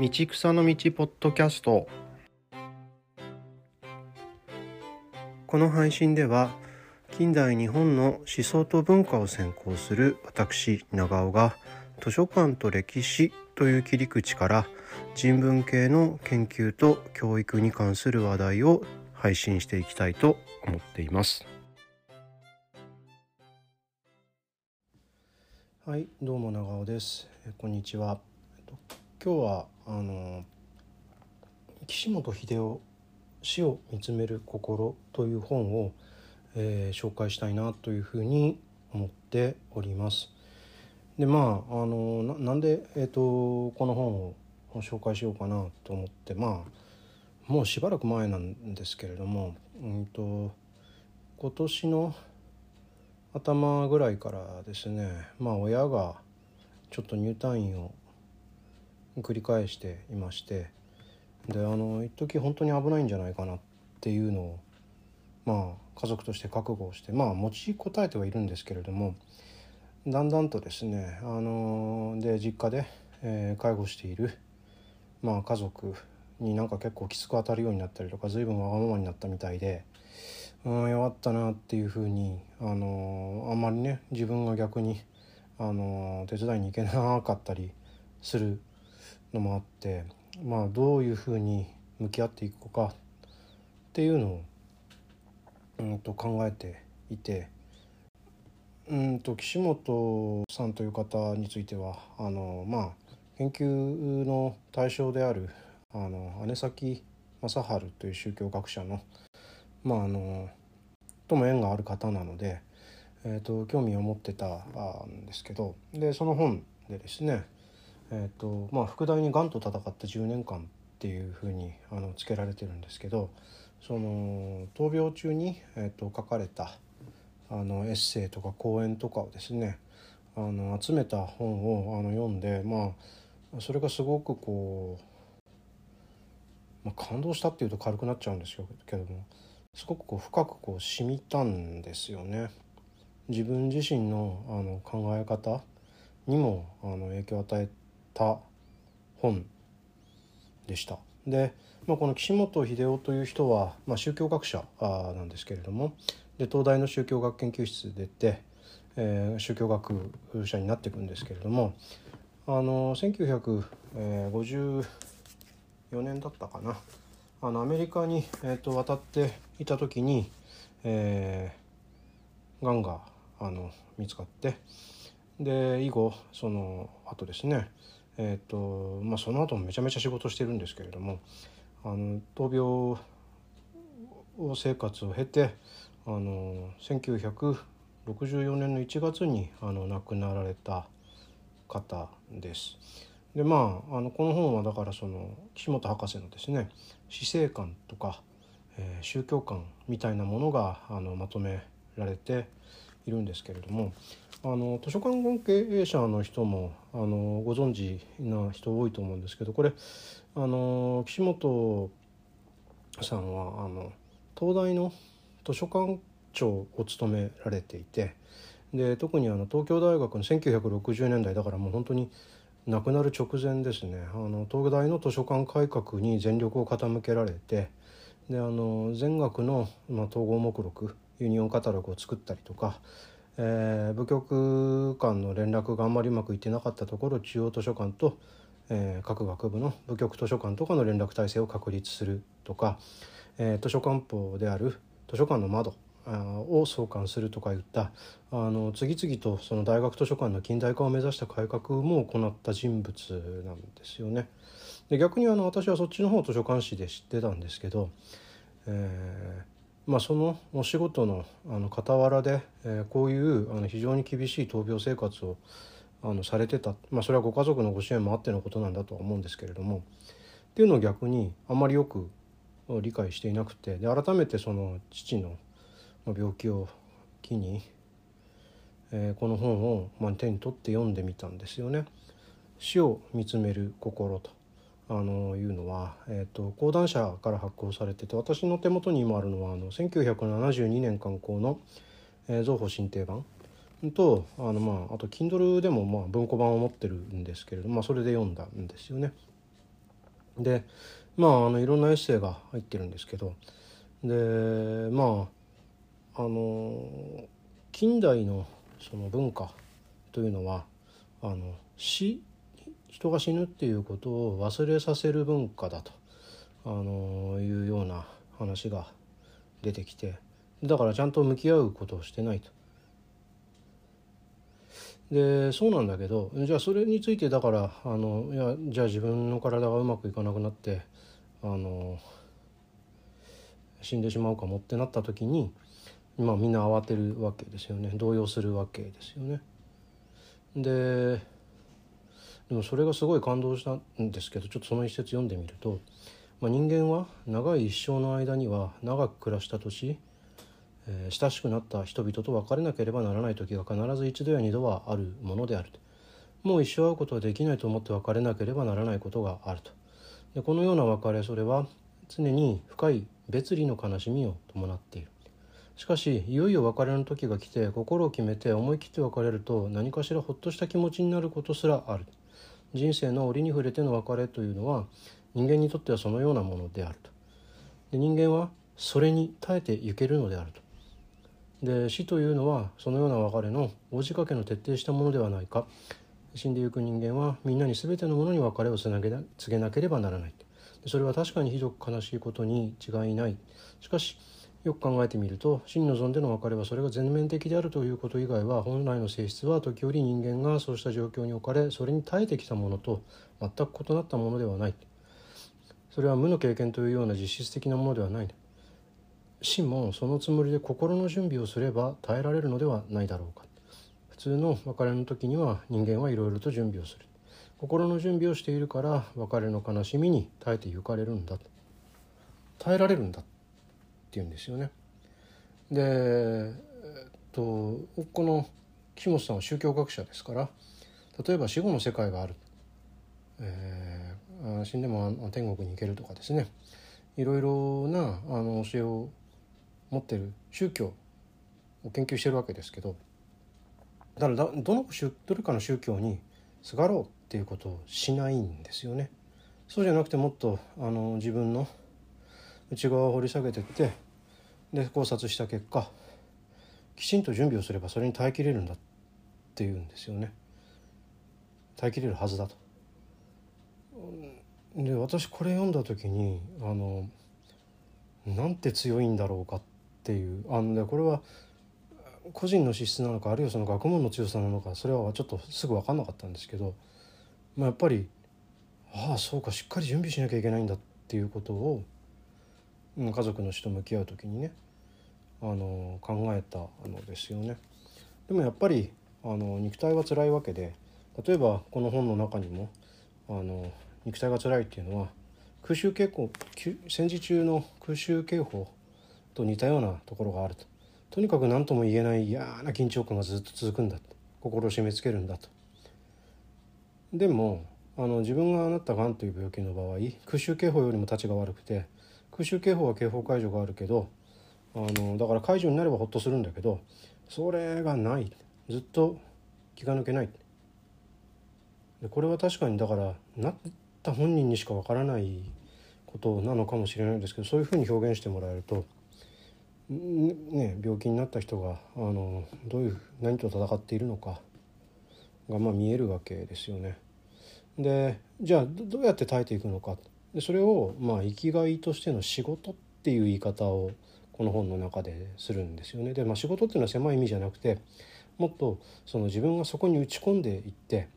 道草の道ポッドキャスト。この配信では近代日本の思想と文化を専攻する私長尾が図書館と歴史という切り口から人文系の研究と教育に関する話題を配信していきたいと思っています。はいどうも長尾です。えこんにちは。今日はあの岸本秀夫死を見つめる心という本を、えー、紹介したいなというふうに思っております。でまああのなんで、えーと、この本を紹介しようかなと思ってまあもうしばらく前なんですけれども、うんと、今年の頭ぐらいからですねまあ親がちょっと入退院を繰り返していましてであの一時本当に危ないんじゃないかなっていうのをまあ家族として覚悟をしてまあ持ちこたえてはいるんですけれどもだんだんとですねあので実家で、えー、介護している、まあ、家族になんか結構きつく当たるようになったりとか随分わがままになったみたいでうん弱ったなっていうふうにあのあんまりね自分が逆にあの手伝いに行けなかったりするのもあってまあどういうふうに向き合っていくかっていうのを、うんと考えていてうんと岸本さんという方についてはあのまあ研究の対象であるあの姉崎正治という宗教学者のまああのとも縁がある方なので、えーと、興味を持ってたんですけどでその本でですねえーとまあ、副題に「がんと戦って10年間」っていうふうにあのつけられてるんですけどその闘病中に、えーと、書かれたあのエッセイとか講演とかをですねあの集めた本をあの読んでまあそれがすごくこう、まあ、感動したっていうと軽くなっちゃうんですけどもすごくこう深くこう染みたんですよね。自分自身のあの考え方にもあの影響を与えた本でした。で、まあ、この岸本秀夫という人は、まあ、宗教学者なんですけれどもで東大の宗教学研究室出て、えー、宗教学者になっていくんですけれどもあの1954年だったかなあのアメリカに、えーと、渡っていた時に、えー、がんがあの見つかってで以後その後ですねえーとまあ、その後もめちゃめちゃ仕事してるんですけれどもあの闘病生活を経てあの1964年の1月にあの亡くなられた方です。でまああのこの本はだからその岸本博士のですね死生観とか、えー、宗教観みたいなものがあのまとめられているんですけれどもあの図書館経営者の人もあのご存知な人多いと思うんですけどこれあの岸本さんはあの東大の図書館長を務められていてで特にあの東京大学の1960年代だからもう本当に亡くなる直前ですね。あの東大の図書館改革に全力を傾けられてであの全学の、まあ、統合目録ユニオンカタログを作ったりとかえー、部局間の連絡があんまりうまくいってなかったところ中央図書館と、えー、各学部の部局図書館とかの連絡体制を確立するとか、えー、図書館法である図書館の窓を創刊するとかいったあの次々とその大学図書館の近代化を目指した改革も行った人物なんですよね。で逆にあの私はそっちの方図書館誌で知ってたんですけど、えまあ、そのお仕事のあの傍らで、えー、こういうあの非常に厳しい闘病生活をあのされてた、まあ、それはご家族のご支援もあってのことなんだとは思うんですけれども。っていうのを逆にあんまりよく理解していなくて。で改めてその父の病気を機に、えー、この本を、まあ、手に取って読んでみたんですよね。死を見つめる心と。あのいうのは、えーと、講談社から発行されてて私の手元に今あるのはあの1972年刊行の「えー、増補新定版」とあの、まあ、あと Kindle でもまあ文庫版を持ってるんですけれども、まあ、それで読んだんですよね。でまああのいろんなエッセイが入ってるんですけどでまああの近代のその文化というのはあの死人が死ぬっていうことを忘れさせる文化だとあのいうような話が出てきてだからちゃんと向き合うことをしてないと。でそうなんだけどじゃあそれについてだからあのいやじゃあ自分の体がうまくいかなくなってあの死んでしまうかもってなった時に、まあ、みんな慌てるわけですよね動揺するわけですよね。ででもそれがすごい感動したんですけどちょっとその一節読んでみると、まあ、人間は長い一生の間には長く暮らした年、えー、親しくなった人々と別れなければならない時が必ず一度や二度はあるものであると。もう一生会うことはできないと思って別れなければならないことがあると。でこのような別れそれは常に深い別離の悲しみを伴っている。しかしいよいよ別れの時が来て心を決めて思い切って別れると何かしらほっとした気持ちになることすらある。人生の折に触れての別れというのは人間にとってはそのようなものであると。で人間はそれに耐えていけるのであると。で死というのはそのような別れの大仕掛けの徹底したものではないか。死んでゆく人間はみんなに全てのものに別れをつなげ告げなければならないそれは確かにひどく悲しいことに違いない。しかしよく考えてみると真に望んでの別れはそれが全面的であるということ以外は本来の性質は時折人間がそうした状況に置かれそれに耐えてきたものと全く異なったものではない。それは無の経験というような実質的なものではない。死もそのつもりで心の準備をすれば耐えられるのではないだろうか。普通の別れの時には人間はいろいろと準備をする。心の準備をしているから別れの悲しみに耐えてゆかれるんだ耐えられるんだっていうんですよね。で、えっと、この岸本さんは宗教学者ですから例えば死後の世界がある、えー、死んでも天国に行けるとかですねいろいろなあの教えを持ってる宗教を研究してるわけですけどだからどのどれかの宗教にすがろうっていうことをしないんですよね。そうじゃなくてもっとあの自分の内側を掘り下げてってで考察した結果きちんと準備をすればそれに耐えきれるんだっていうんですよね耐えきれるはずだと。で私これ読んだ時にあのなんて強いんだろうかっていうあの、ね、これは個人の資質なのかあるいはその学問の強さなのかそれはちょっとすぐ分かんなかったんですけど、まあ、やっぱりああそうかしっかり準備しなきゃいけないんだっていうことを家族の人と向き合う時にねあの考えたのですよね。でもやっぱりあの肉体は辛いわけで例えばこの本の中にもあの肉体が辛いっていうのは空襲警報戦時中の空襲警報と似たようなところがあると。とにかく何とも言えない嫌な緊張感がずっと続くんだと。心を締め付けるんだと。でもあの自分がなったがんという病気の場合空襲警報よりも立ちが悪くて空襲警報は警報解除があるけどあのだから解除になればほっとするんだけどそれがない。ずっと気が抜けない。でこれは確かにだからなった本人にしかわからないことなのかもしれないですけどそういうふうに表現してもらえると、ね、病気になった人があのどういう何と戦っているのかがまあ見えるわけですよね。でじゃあどうやって耐えていくのか。でそれをまあ生きがいとしての仕事っていう言い方をこの本の中でするんですよね。で、まあ、仕事っていうのは狭い意味じゃなくてもっとその自分がそこに打ち込んでいって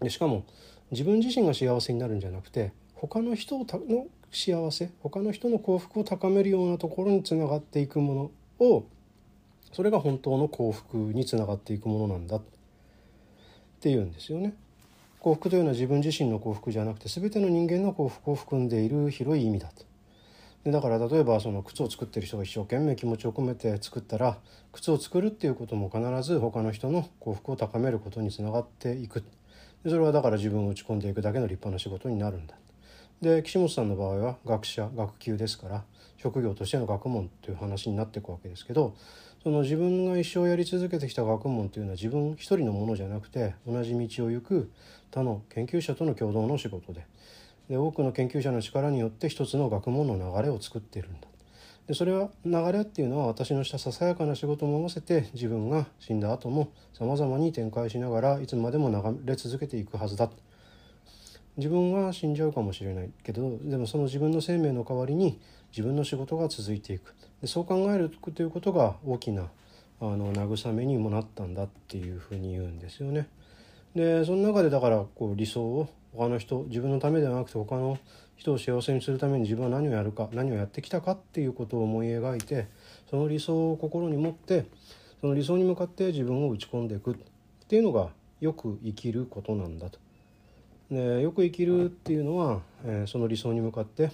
でしかも自分自身が幸せになるんじゃなくて他の人の幸せ他の人の幸福を高めるようなところにつながっていくものをそれが本当の幸福につながっていくものなんだっていうんですよね。幸福というのは自分自身の幸福じゃなくて全ての人間の幸福を含んでいる広い意味だと。でだから例えばその靴を作ってる人が一生懸命気持ちを込めて作ったら靴を作るっていうことも必ず他の人の幸福を高めることにつながっていくでそれはだから自分を打ち込んでいくだけの立派な仕事になるんだで岸本さんの場合は学者学級ですから職業としての学問という話になっていくわけですけどその自分が一生やり続けてきた学問というのは自分一人のものじゃなくて同じ道を行く他の研究者との共同の仕事で。で多くの研究者の力によって一つの学問の流れを作っているんだ。でそれは流れっていうのは私のしたささやかな仕事も合わせて自分が死んだ後もさまざまに展開しながらいつまでも流れ続けていくはずだ自分は死んじゃうかもしれないけどでもその自分の生命の代わりに自分の仕事が続いていくでそう考えるということが大きなあの慰めにもなったんだっていうふうに言うんですよね。でその中でだからこう理想を他の人自分のためではなくて他の人を幸せにするために自分は何をやるか何をやってきたかっていうことを思い描いてその理想を心に持ってその理想に向かって自分を打ち込んでいくっていうのがよく生きることなんだと。でよく生きるっていうのは、えー、その理想に向かって、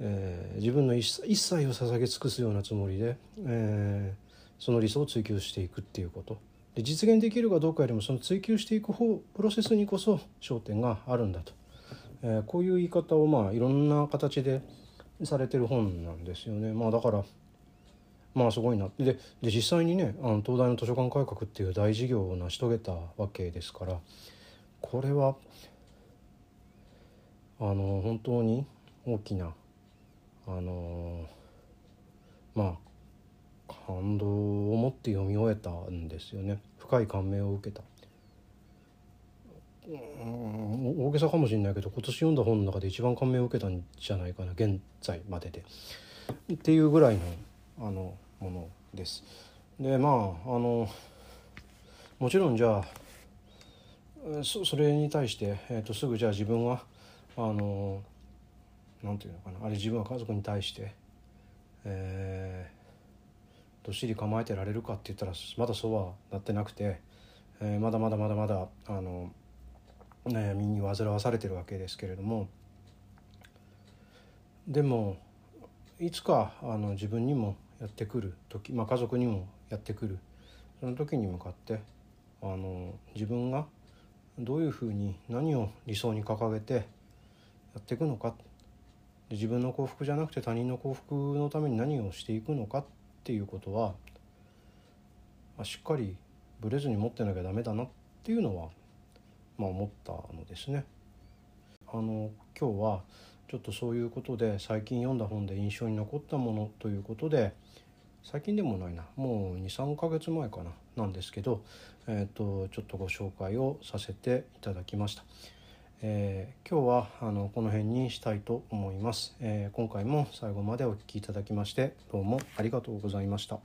えー、自分の一切を捧げ尽くすようなつもりで、えー、その理想を追求していくっていうこと。で実現できるかどうかよりもその追求していく方プロセスにこそ焦点があるんだと、えー、こういう言い方をまあいろんな形でされてる本なんですよね。まあ、だからまあすごいな。でで実際にねあの東大の図書館改革っていう大事業を成し遂げたわけですからこれはあの本当に大きなあのまあ感動を持って読み終えたんですよね深い感銘を受けたうん。大げさかもしれないけど今年読んだ本の中で一番感銘を受けたんじゃないかな現在までで。っていうぐらいのあのものです。でまああのもちろんじゃあそそれに対して、えーと、すぐじゃあ自分はあのなんていうのかなあれ自分は家族に対して、えー、どっしり構えてられるかって言ったらまだそうはなってなくて、えー、まだまだまだまだあの悩みに煩わされてるわけですけれどもでもいつかあの自分にもやってくる時、まあ、家族にもやってくるその時に向かってあの自分がどういうふうに何を理想に掲げてやっていくのか自分の幸福じゃなくて他人の幸福のために何をしていくのかっていうことはしっかりぶれずに持ってなきゃダメだなっていうのは、まあ、思ったのですね。あの今日はちょっとそういうことで最近読んだ本で印象に残ったものということで最近でもないなもう23ヶ月前かななんですけど、えーと、ちょっとご紹介をさせていただきました。えー、今日はあのこの辺にしたいと思います、えー、今回も最後までお聴きいただきましてどうもありがとうございました。